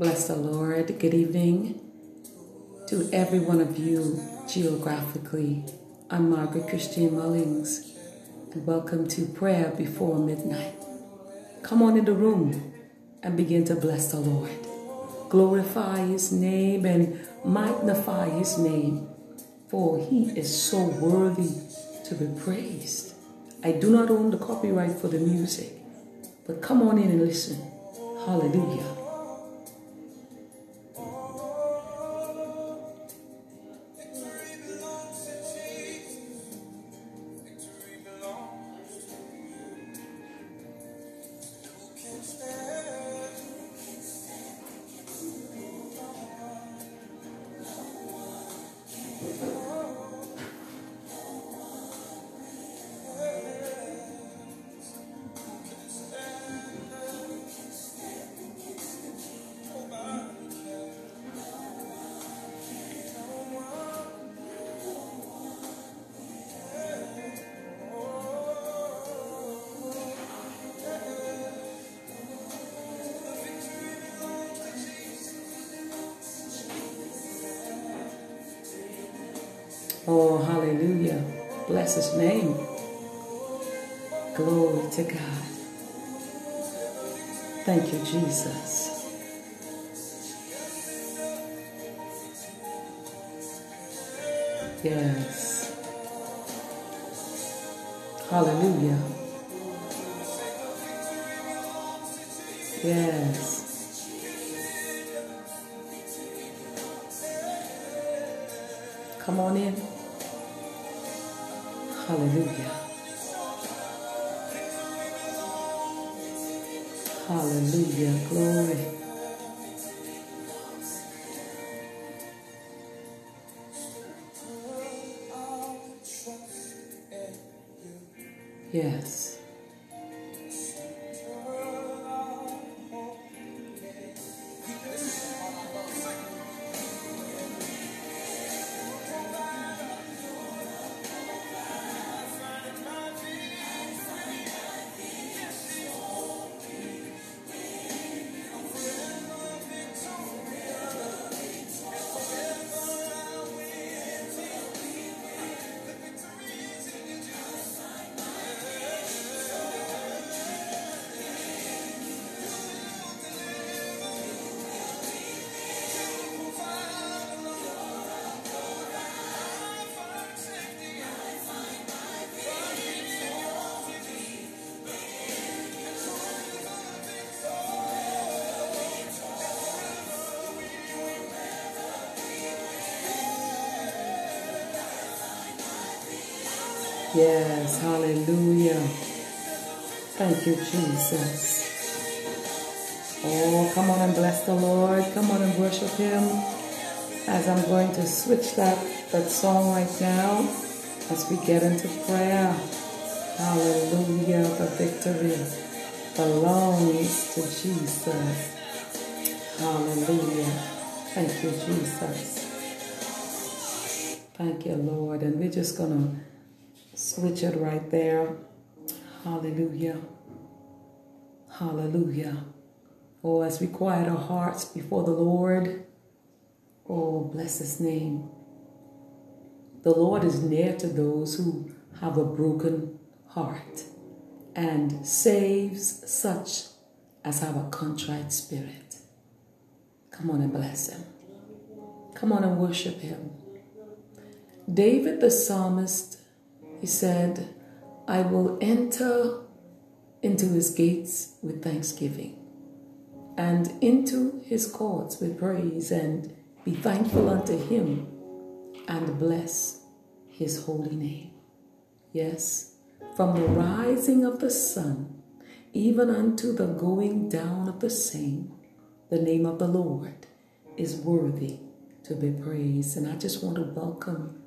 Bless the Lord. Good evening to every one of you geographically. I'm Margaret Christine Mullings, and welcome to Prayer Before Midnight. Come on in the room and begin to bless the Lord. Glorify His name and magnify His name, for He is so worthy to be praised. I do not own the copyright for the music, but come on in and listen. Hallelujah. Oh, hallelujah. Bless his name. Glory to God. Thank you, Jesus. Yes. Hallelujah. Hallelujah. Glory. Yes. Yes, hallelujah. Thank you, Jesus. Oh, come on and bless the Lord. Come on and worship Him. As I'm going to switch that, that song right now as we get into prayer. Hallelujah. The victory belongs to Jesus. Hallelujah. Thank you, Jesus. Thank you, Lord. And we're just going to switch it right there. Hallelujah. Hallelujah. Oh, as we quiet our hearts before the Lord. Oh, bless his name. The Lord is near to those who have a broken heart and saves such as have a contrite spirit. Come on and bless him. Come on and worship him. David the psalmist, he said, I will enter into his gates with thanksgiving and into his courts with praise and be thankful unto him and bless his holy name. Yes, from the rising of the sun even unto the going down of the same, the name of the Lord is worthy to be praised. And I just want to welcome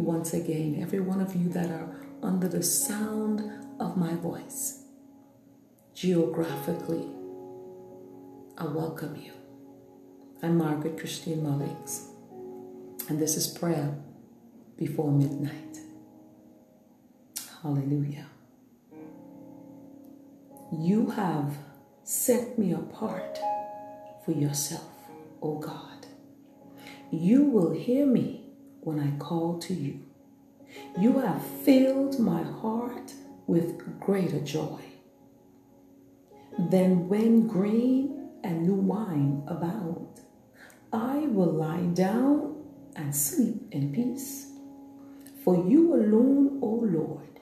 once again, every one of you that are under the sound of my voice. Geographically, I welcome you. I'm Margaret Christine Mullings, and this is prayer before midnight. Hallelujah. You have set me apart for yourself. O God. You will hear me when I call to you. You have filled my heart with greater joy than when grain and new wine abound. I will lie down and sleep in peace. For you alone, O Lord,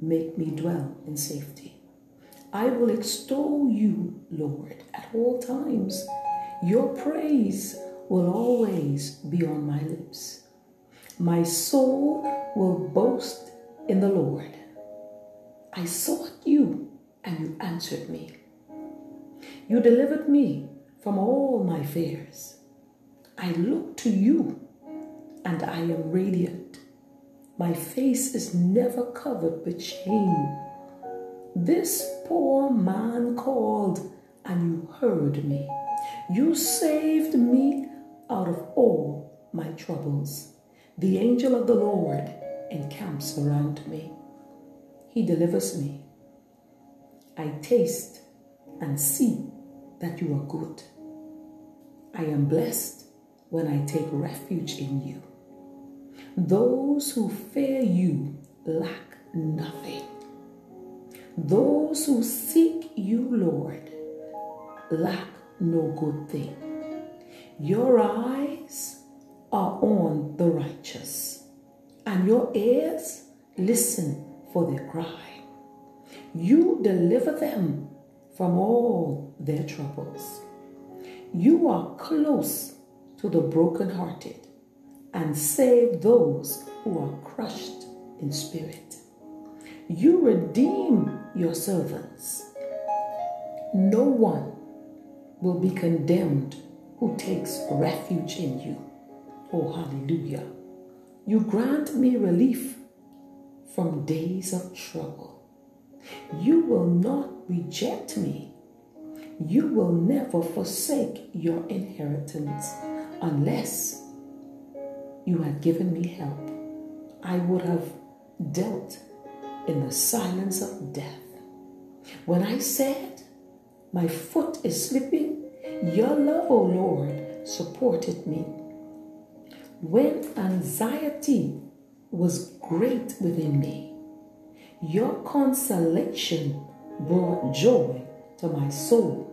make me dwell in safety. I will extol you, Lord, at all times. Your praise will always be on my lips. My soul will boast in the Lord. I sought you and you answered me. You delivered me from all my fears. I look to you and I am radiant. My face is never covered with shame. This poor man called and you heard me. You saved me out of all my troubles. The angel of the Lord encamps around me. He delivers me. I taste and see that you are good. I am blessed when I take refuge in you. Those who fear you lack nothing. Those who seek you, Lord, lack no good thing. Your eyes are on the righteous, and your ears listen for their cry. You deliver them from all their troubles. You are close to the brokenhearted and save those who are crushed in spirit. You redeem your servants. No one will be condemned who takes refuge in you. Oh, hallelujah. You grant me relief from days of trouble. You will not reject me. You will never forsake your inheritance unless you had given me help. I would have dealt in the silence of death. When I said, My foot is slipping, your love, O oh Lord, supported me. When anxiety was great within me, your consolation brought joy to my soul.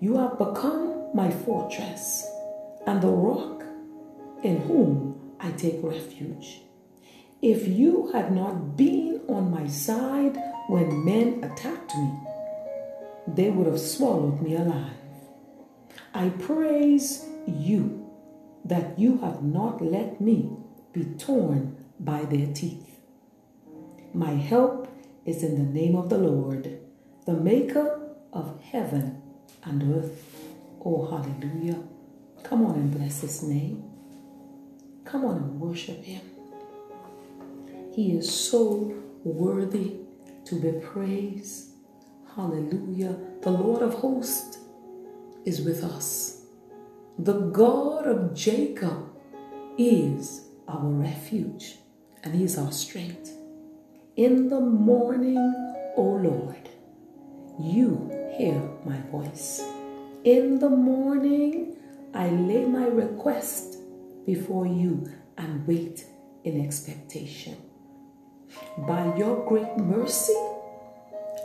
You have become my fortress and the rock in whom I take refuge. If you had not been on my side when men attacked me, they would have swallowed me alive. I praise you that you have not let me be torn by their teeth. My help is in the name of the Lord, the maker of heaven and earth. Oh, hallelujah. Come on and bless his name. Come on and worship him. He is so worthy to be praised. Hallelujah. The Lord of hosts is with us. The God of Jacob is our refuge and He is our strength. In the morning, O Lord, you hear my voice. In the morning, I lay my request before you and wait in expectation. By your great mercy,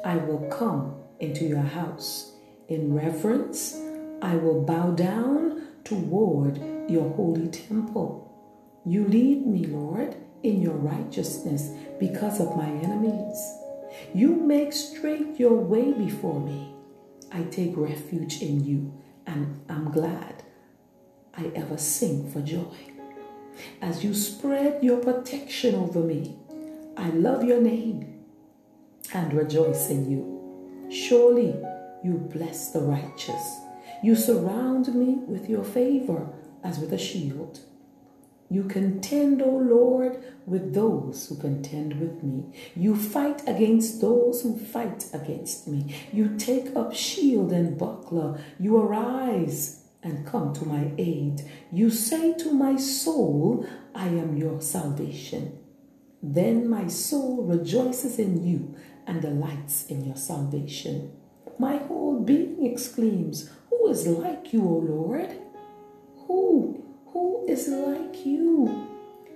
I will come into your house. In reverence, I will bow down toward your holy temple. You lead me, Lord, in your righteousness because of my enemies. You make straight your way before me. I take refuge in you, and I'm glad I ever sing for joy. As you spread your protection over me, I love your name and rejoice in you. Surely you bless the righteous. You surround me with your favor as with a shield. You contend, O Lord, with those who contend with me. You fight against those who fight against me. You take up shield and buckler. You arise and come to my aid. You say to my soul, I am your salvation. Then my soul rejoices in you and delights in your salvation. My whole being exclaims, Who is like you, O Lord? Who? Who is like you?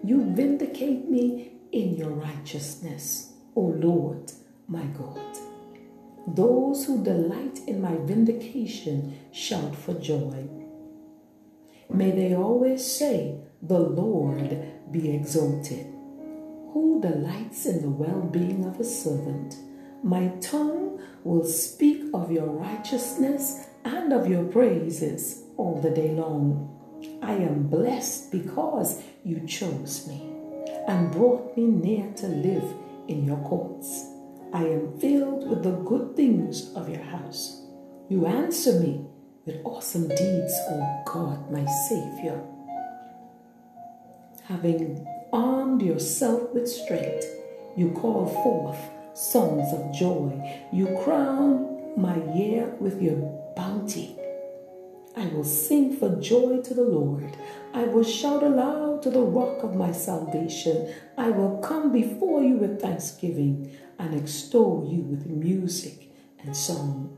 You vindicate me in your righteousness, O Lord, my God. Those who delight in my vindication shout for joy. May they always say, The Lord be exalted. Who delights in the well being of a servant? My tongue will speak of your righteousness and of your praises all the day long. I am blessed because you chose me and brought me near to live in your courts. I am filled with the good things of your house. You answer me with awesome deeds, O God, my Savior. Having armed yourself with strength, you call forth songs of joy. You crown my year with your bounty. I will sing for joy to the Lord. I will shout aloud to the rock of my salvation. I will come before you with thanksgiving and extol you with music and song.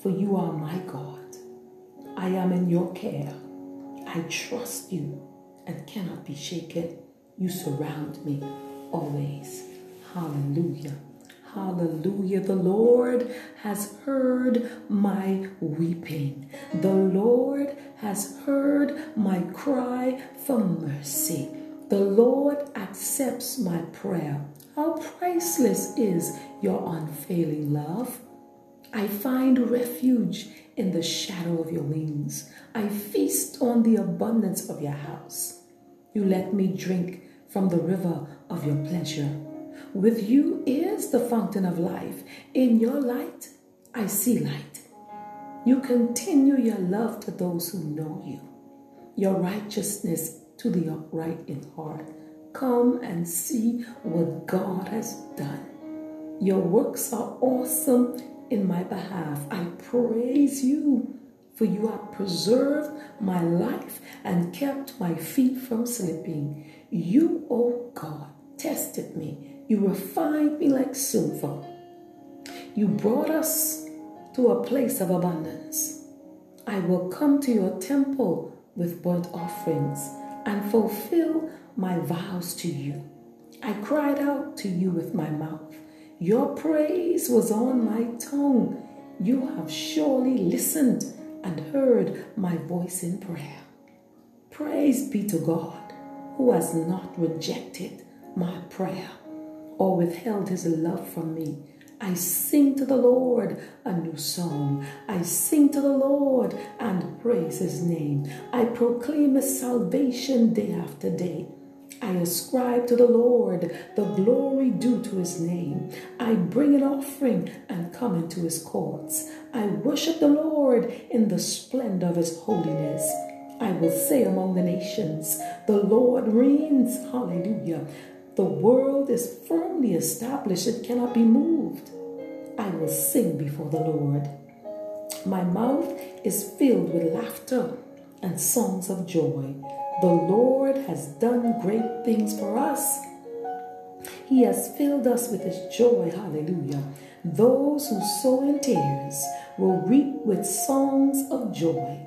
For you are my God. I am in your care. I trust you and cannot be shaken. You surround me always. Hallelujah. Hallelujah. The Lord has heard my weeping. The Lord has heard my cry for mercy. The Lord accepts my prayer. How priceless is your unfailing love. I find refuge in the shadow of your wings. I feast on the abundance of your house. You let me drink from the river of your pleasure. With you is the fountain of life. In your light, I see light. You continue your love to those who know you, your righteousness to the upright in heart. Come and see what God has done. Your works are awesome in my behalf. I praise you, for you have preserved my life and kept my feet from slipping. You, O oh God, tested me. You refined me like silver. You brought us to a place of abundance. I will come to your temple with burnt offerings and fulfill my vows to you. I cried out to you with my mouth. Your praise was on my tongue. You have surely listened and heard my voice in prayer. Praise be to God, who has not rejected my prayer or withheld his love from me. I sing to the Lord a new song. I sing to the Lord and praise his name. I proclaim his salvation day after day. I ascribe to the Lord the glory due to his name. I bring an offering and come into his courts. I worship the Lord in the splendor of his holiness. I will say among the nations, the Lord reigns. Hallelujah. The world is firmly established, it cannot be moved. I will sing before the Lord. My mouth is filled with laughter and songs of joy. The Lord has done great things for us. He has filled us with His joy. Hallelujah. Those who sow in tears will reap with songs of joy.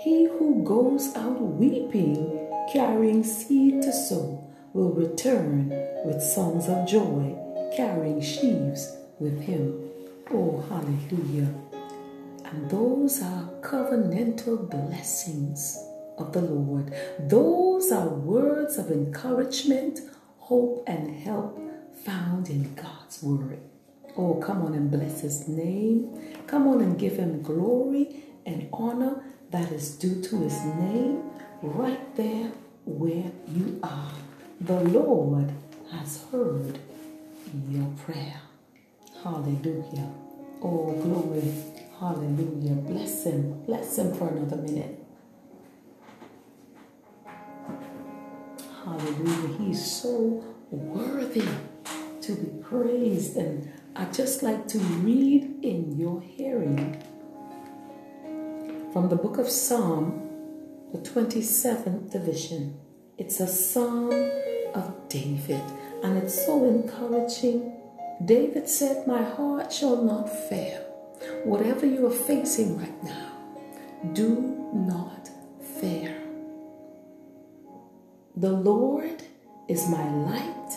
He who goes out weeping, carrying seed to sow, will return with songs of joy, carrying sheaves with him. Oh, hallelujah. And those are covenantal blessings of the Lord. Those are words of encouragement, hope, and help found in God's word. Oh, come on and bless his name. Come on and give him glory and honor that is due to his name right there where you are. The Lord has heard your prayer. Hallelujah. Oh, glory. Hallelujah. Bless him. Bless him for another minute. Hallelujah. He's so worthy to be praised. And I just like to read in your hearing from the book of Psalm, the 27th division. It's a psalm of David, and it's so encouraging. David said, My heart shall not fail. Whatever you are facing right now, do not fear? The Lord is my light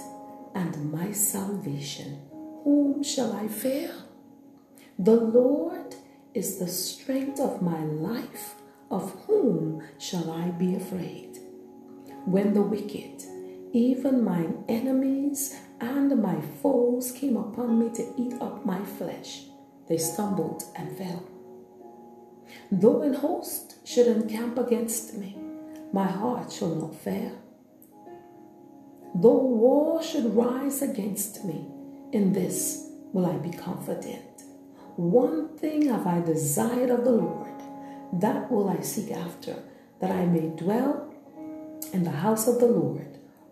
and my salvation. Whom shall I fear? The Lord is the strength of my life. Of whom shall I be afraid? When the wicked, even mine enemies and my foes came upon me to eat up my flesh, they stumbled and fell. Though an host should encamp against me, my heart shall not fear. Though war should rise against me, in this will I be confident. One thing have I desired of the Lord, that will I seek after, that I may dwell in the house of the Lord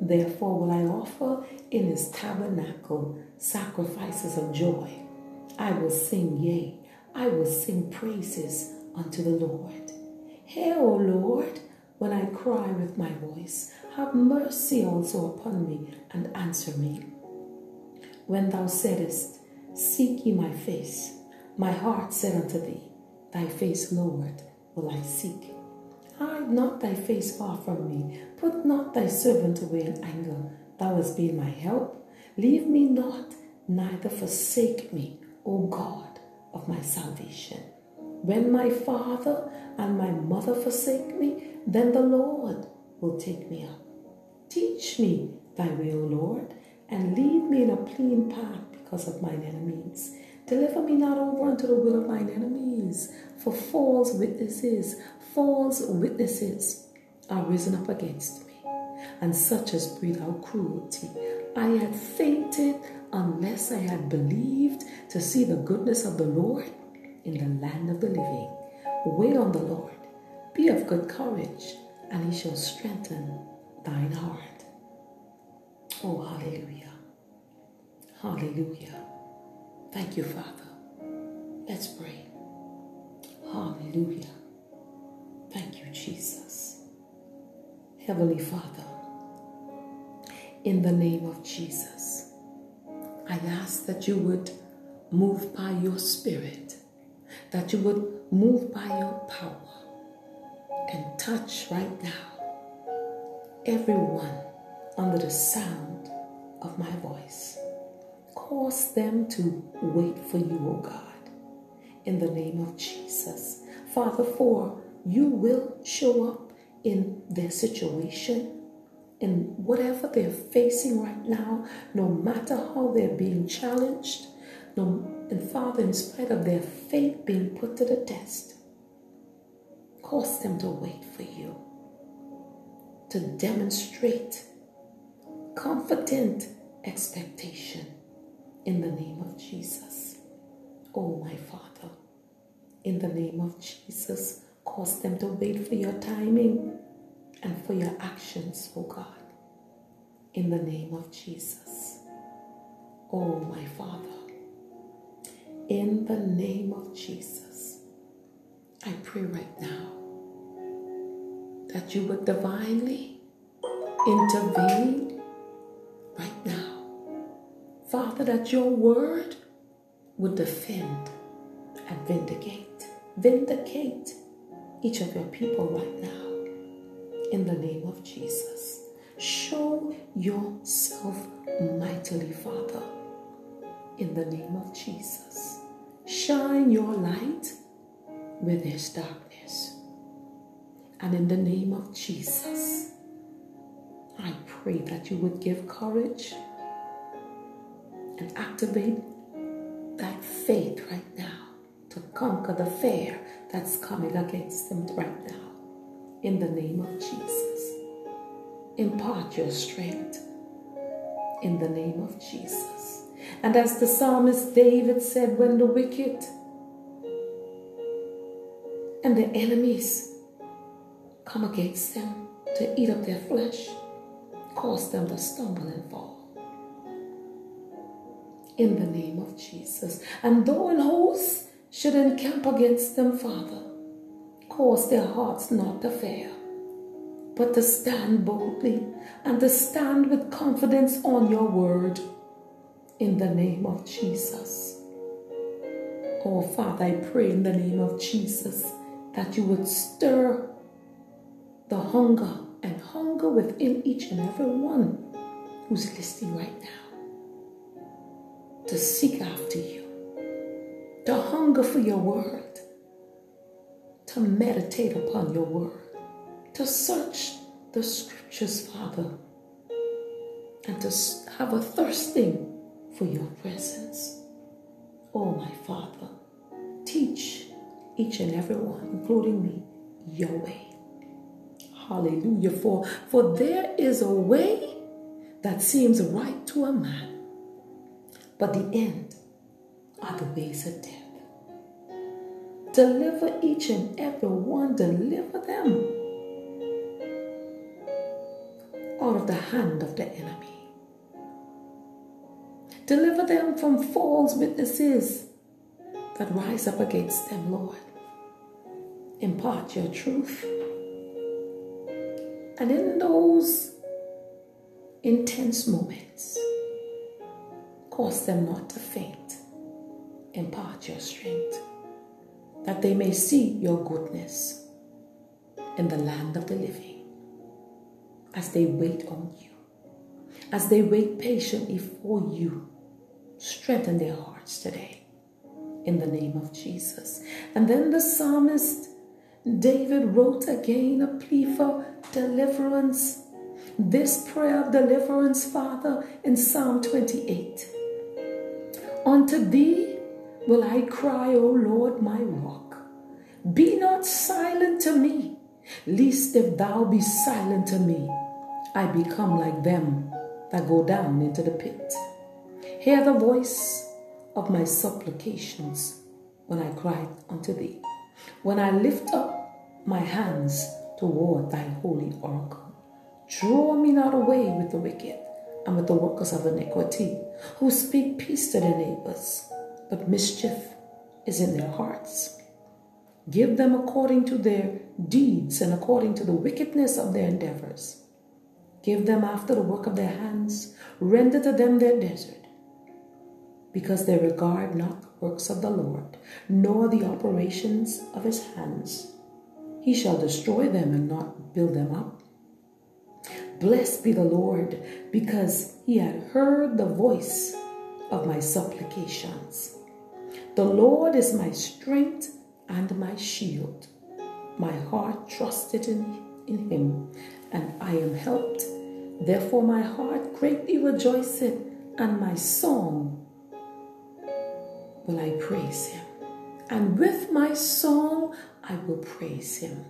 Therefore will I offer in his tabernacle sacrifices of joy. I will sing, yea, I will sing praises unto the Lord. Hear, O Lord, when I cry with my voice. Have mercy also upon me and answer me. When thou saidest, Seek ye my face, my heart said unto thee, Thy face, Lord, will I seek. Hide not thy face far from me. Put not thy servant away in anger. Thou hast been my help. Leave me not, neither forsake me, O God of my salvation. When my father and my mother forsake me, then the Lord will take me up. Teach me thy way, O Lord, and lead me in a clean path because of mine enemies. Deliver me not over unto the will of mine enemies, for false witnesses, false witnesses are risen up against me, and such as breathe out cruelty. I had fainted unless I had believed to see the goodness of the Lord in the land of the living. Wait on the Lord, be of good courage, and he shall strengthen thine heart. Oh, hallelujah. Hallelujah. Thank you, Father. Let's pray. Hallelujah. Thank you, Jesus. Heavenly Father, in the name of Jesus, I ask that you would move by your Spirit, that you would move by your power and touch right now everyone under the sound of my voice. Cause them to wait for you, O God, in the name of Jesus. Father, for you will show up in their situation, in whatever they're facing right now, no matter how they're being challenged. No, and Father, in spite of their faith being put to the test, cause them to wait for you, to demonstrate confident expectation in the name of Jesus. Oh, my Father, in the name of Jesus, cause them to wait for your timing and for your actions, oh God, in the name of Jesus. Oh, my Father, in the name of Jesus, I pray right now that you would divinely intervene right now. Father, that your word would defend and vindicate. Vindicate each of your people right now in the name of Jesus. Show yourself mightily, Father, in the name of Jesus. Shine your light where there's darkness. And in the name of Jesus, I pray that you would give courage and activate that faith right now to conquer the fear that's coming against them right now. In the name of Jesus. Impart your strength in the name of Jesus. And as the psalmist David said, when the wicked and the enemies come against them to eat up their flesh, cause them to stumble and fall. In the name of Jesus. And though an host should encamp against them, Father, cause their hearts not to fear, but to stand boldly and to stand with confidence on your word. In the name of Jesus. Oh, Father, I pray in the name of Jesus that you would stir the hunger and hunger within each and every one who's listening right now to seek after you, to hunger for your word, to meditate upon your word, to search the scriptures, Father, and to have a thirsting for your presence. Oh, my Father, teach each and every one, including me, your way. Hallelujah. For, for there is a way that seems right to a man, but the end are the ways of death. Deliver each and every one, deliver them out of the hand of the enemy. Deliver them from false witnesses that rise up against them, Lord. Impart your truth. And in those intense moments, cause them not to faint. Impart your strength that they may see your goodness in the land of the living as they wait on you, as they wait patiently for you. Strengthen their hearts today in the name of Jesus. And then the psalmist David wrote again a plea for deliverance. This prayer of deliverance, Father, in Psalm 28. Unto thee will I cry, O Lord, my rock. Be not silent to me, lest if thou be silent to me, I become like them that go down into the pit. Hear the voice of my supplications when I cry unto thee. When I lift up my hands toward thy holy oracle, draw me not away with the wicked and with the workers of iniquity, who speak peace to their neighbors, but mischief is in their hearts. Give them according to their deeds and according to the wickedness of their endeavors. Give them after the work of their hands, render to them their desert because they regard not the works of the Lord, nor the operations of his hands. He shall destroy them and not build them up. Blessed be the Lord, because he had heard the voice of my supplications. The Lord is my strength and my shield. My heart trusted in, in him, and I am helped. Therefore, my heart greatly rejoiceth, and my song will I praise him. And with my song, I will praise him.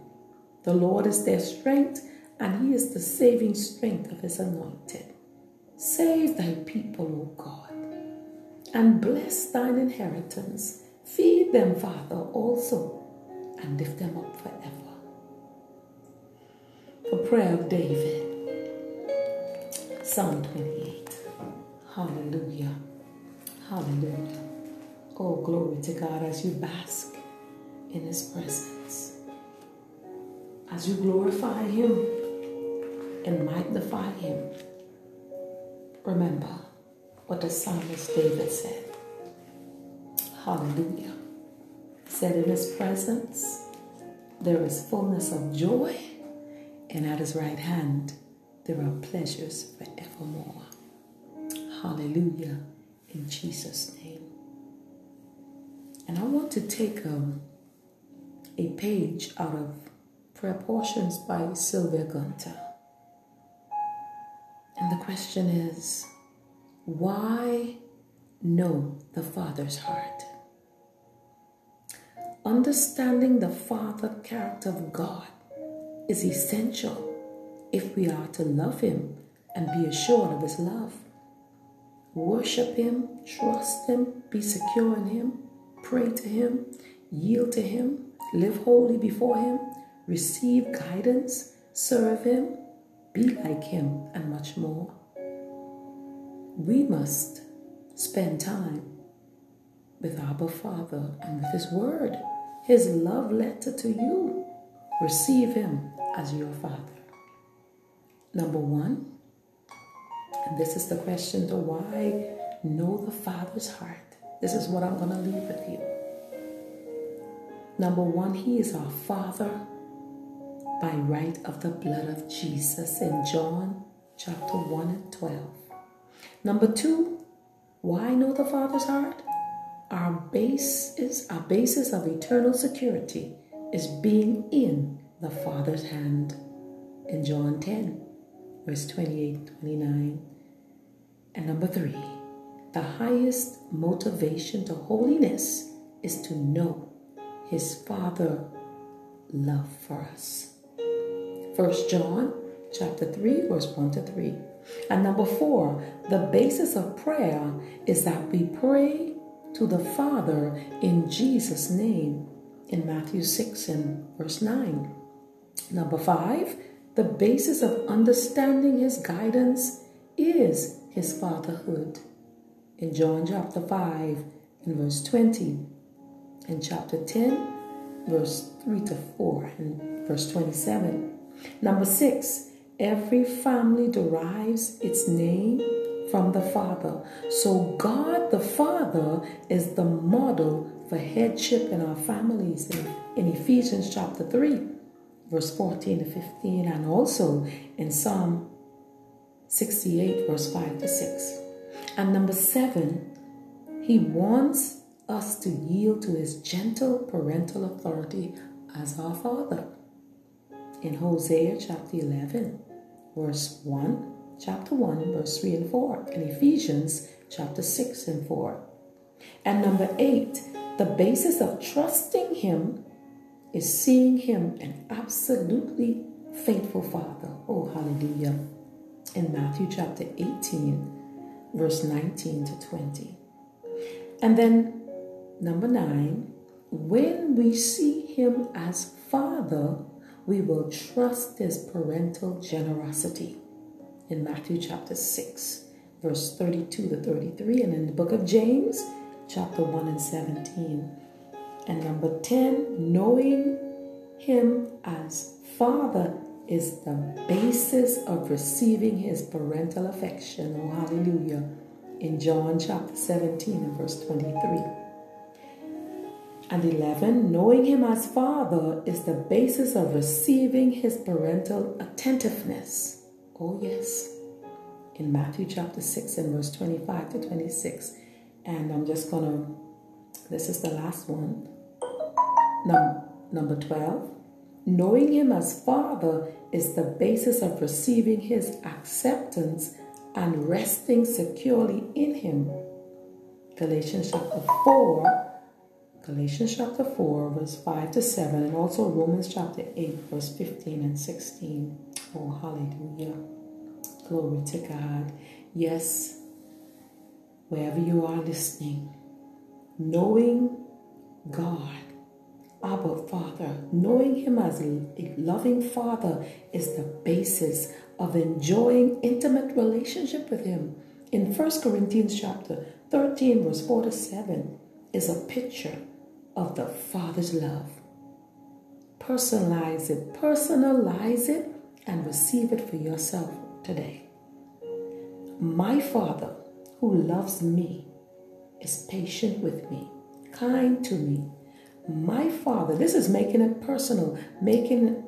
The Lord is their strength, and he is the saving strength of his anointed. Save thy people, O God, and bless thine inheritance. Feed them, Father, also, and lift them up forever. The prayer of David, Psalm 28. Hallelujah. Hallelujah. Oh, glory to God as you bask in His presence. As you glorify Him and magnify Him, remember what the psalmist David said. Hallelujah. He said, In His presence there is fullness of joy, and at His right hand there are pleasures forevermore. Hallelujah. In Jesus' name. And I want to take um, a page out of Prayer Portions by Sylvia Gunter. And the question is why know the Father's heart? Understanding the Father character of God is essential if we are to love Him and be assured of His love. Worship Him, trust Him, be secure in Him, pray to Him, yield to Him, live holy before Him, receive guidance, serve Him, be like him, and much more. We must spend time with Abba Father and with His Word, His love letter to you. Receive Him as your Father. Number one, and this is the question to why know the Father's heart. This is what I'm going to leave with you. Number one, He is our Father by right of the blood of Jesus in John chapter 1 and 12. Number two, why know the Father's heart? Our base is our basis of eternal security is being in the Father's hand in John 10, verse 28 29. And number three, the highest motivation to holiness is to know his Father love for us. First John chapter 3, verse 1 to 3. And number four, the basis of prayer is that we pray to the Father in Jesus' name in Matthew 6 and verse 9. Number five, the basis of understanding his guidance is his fatherhood in John chapter 5 and verse 20, in chapter 10, verse 3 to 4, and verse 27. Number six, every family derives its name from the Father. So God the Father is the model for headship in our families in, Ephesians chapter 3, verse 14 to 15, and also in Psalm 68, verse 5 to 6. And number seven, he wants us to yield to his gentle parental authority as our Father in Hosea chapter 11, verse 1, chapter 1, verse 3 and 4, and Ephesians chapter 6 and 4. And number 8, the basis of trusting Him is seeing Him an absolutely faithful Father. Oh, hallelujah. In Matthew chapter 18, verse 19 to 20. And then number 9, when we see Him as Father, we will trust his parental generosity. In Matthew chapter 6, verse 32 to 33, and in the book of James, chapter 1 and 17. And number 10, knowing him as Father is the basis of receiving his parental affection. Oh, hallelujah. In John chapter 17 and verse 23. And 11, knowing him as Father is the basis of receiving his parental attentiveness. Oh, yes. In Matthew chapter 6 and verse 25 to 26. And I'm just going to, this is the last one. Num- number 12, knowing him as Father is the basis of receiving his acceptance and resting securely in him. Galatians chapter 4 Galatians chapter 4, verse 5 to 7, and also Romans chapter 8, verse 15 and 16. Oh, hallelujah. Glory to God. Yes, wherever you are listening, knowing God, Abba Father, knowing Him as a loving Father is the basis of enjoying intimate relationship with Him. In 1 Corinthians chapter 13, verse 4 to 7, is a picture of the Father's love. Personalize it, personalize it, and receive it for yourself today. My Father, who loves me, is patient with me, kind to me. My Father, this is making it personal, making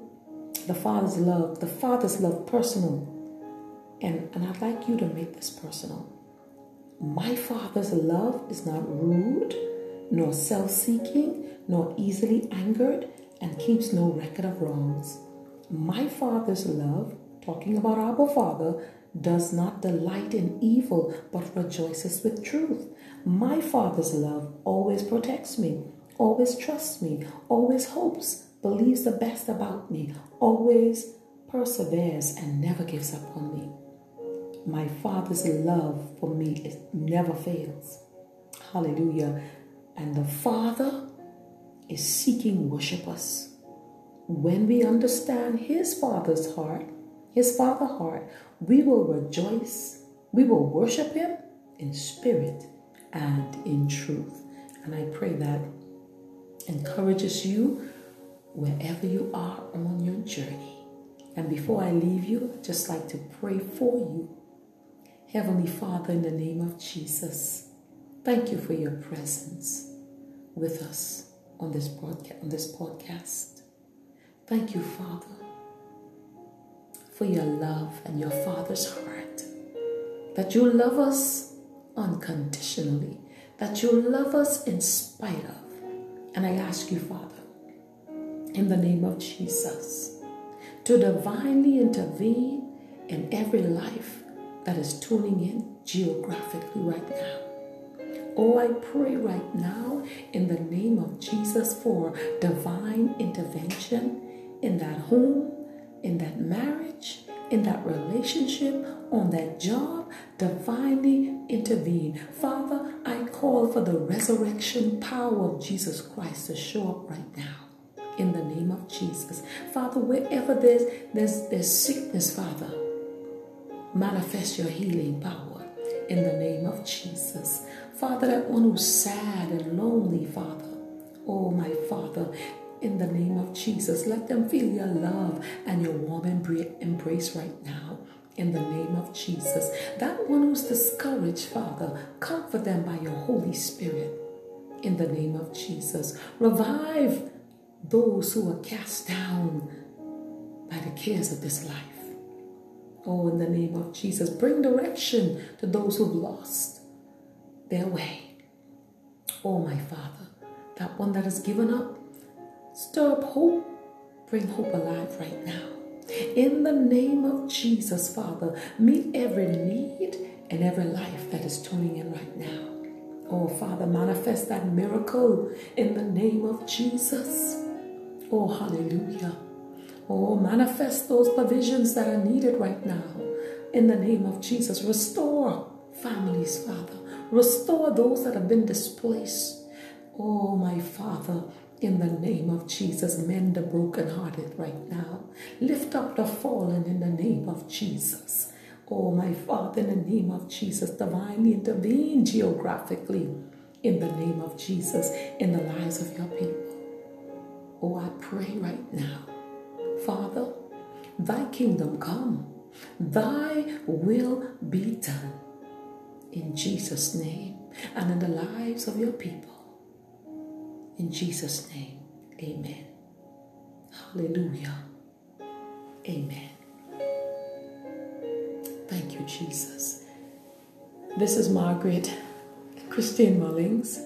the Father's love, the Father's love personal. And, and I'd like you to make this personal. My Father's love is not rude nor self seeking, nor easily angered, and keeps no record of wrongs. My Father's love, talking about our Father, does not delight in evil, but rejoices with truth. My Father's love always protects me, always trusts me, always hopes, believes the best about me, always perseveres, and never gives up on me. My Father's love for me never fails. Hallelujah. And the Father is seeking worshipers. When we understand His Father's heart, his Father heart, we will rejoice, we will worship him in spirit and in truth. And I pray that encourages you wherever you are on your journey. And before I leave you, I'd just like to pray for you. Heavenly Father, in the name of Jesus, thank you for your presence with us on this. On this podcast. Thank you, Father, for your love and your Father's heart. That you love us unconditionally, that you love us in spite of. And I ask you, Father, in the name of Jesus, to divinely intervene in every life that is tuning in geographically right now. Oh, I pray right now in the name of Jesus for divine intervention in that home, in that marriage, in that relationship, on that job, divinely intervene. Father, I call for the resurrection power of Jesus Christ to show up right now in the name of Jesus. Father, wherever there's, there's, there's sickness, Father, manifest your healing power in the name of Jesus. Father, that one who's sad and lonely, Father, oh my Father, in the name of Jesus, let them feel your love and your warm embrace right now. In the name of Jesus. That one who's discouraged, Father, comfort them by your Holy Spirit. In the name of Jesus. Revive those who are cast down by the cares of this life. Oh, in the name of Jesus, bring direction to those who've lost their way. Oh, my Father, that one that has given up, stir up hope, bring hope alive right now. In the name of Jesus, Father, meet every need and every life that is tuning in right now. Oh, Father, manifest that miracle in the name of Jesus. Oh, hallelujah. Oh, manifest those provisions that are needed right now in the name of Jesus. Restore families, Father. Restore those that have been displaced. Oh, my Father, in the name of Jesus, mend the brokenhearted right now. Lift up the fallen in the name of Jesus. Oh, my Father, in the name of Jesus, divinely intervene geographically in the name of Jesus in the lives of your people. Oh, I pray right now, Father, thy kingdom come, thy will be done in Jesus' name and in the lives of your people. In Jesus' name, amen. Hallelujah. Amen. Thank you, Jesus. This is Margaret Christine Mullings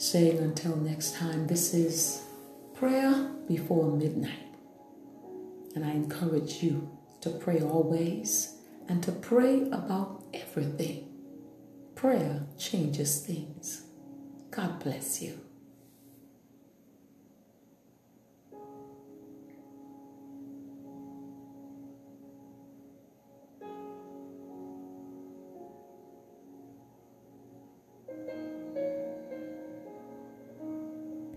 saying until next time, this is prayer before midnight. And I encourage you to pray always and to pray about everything. Prayer changes things. God bless you.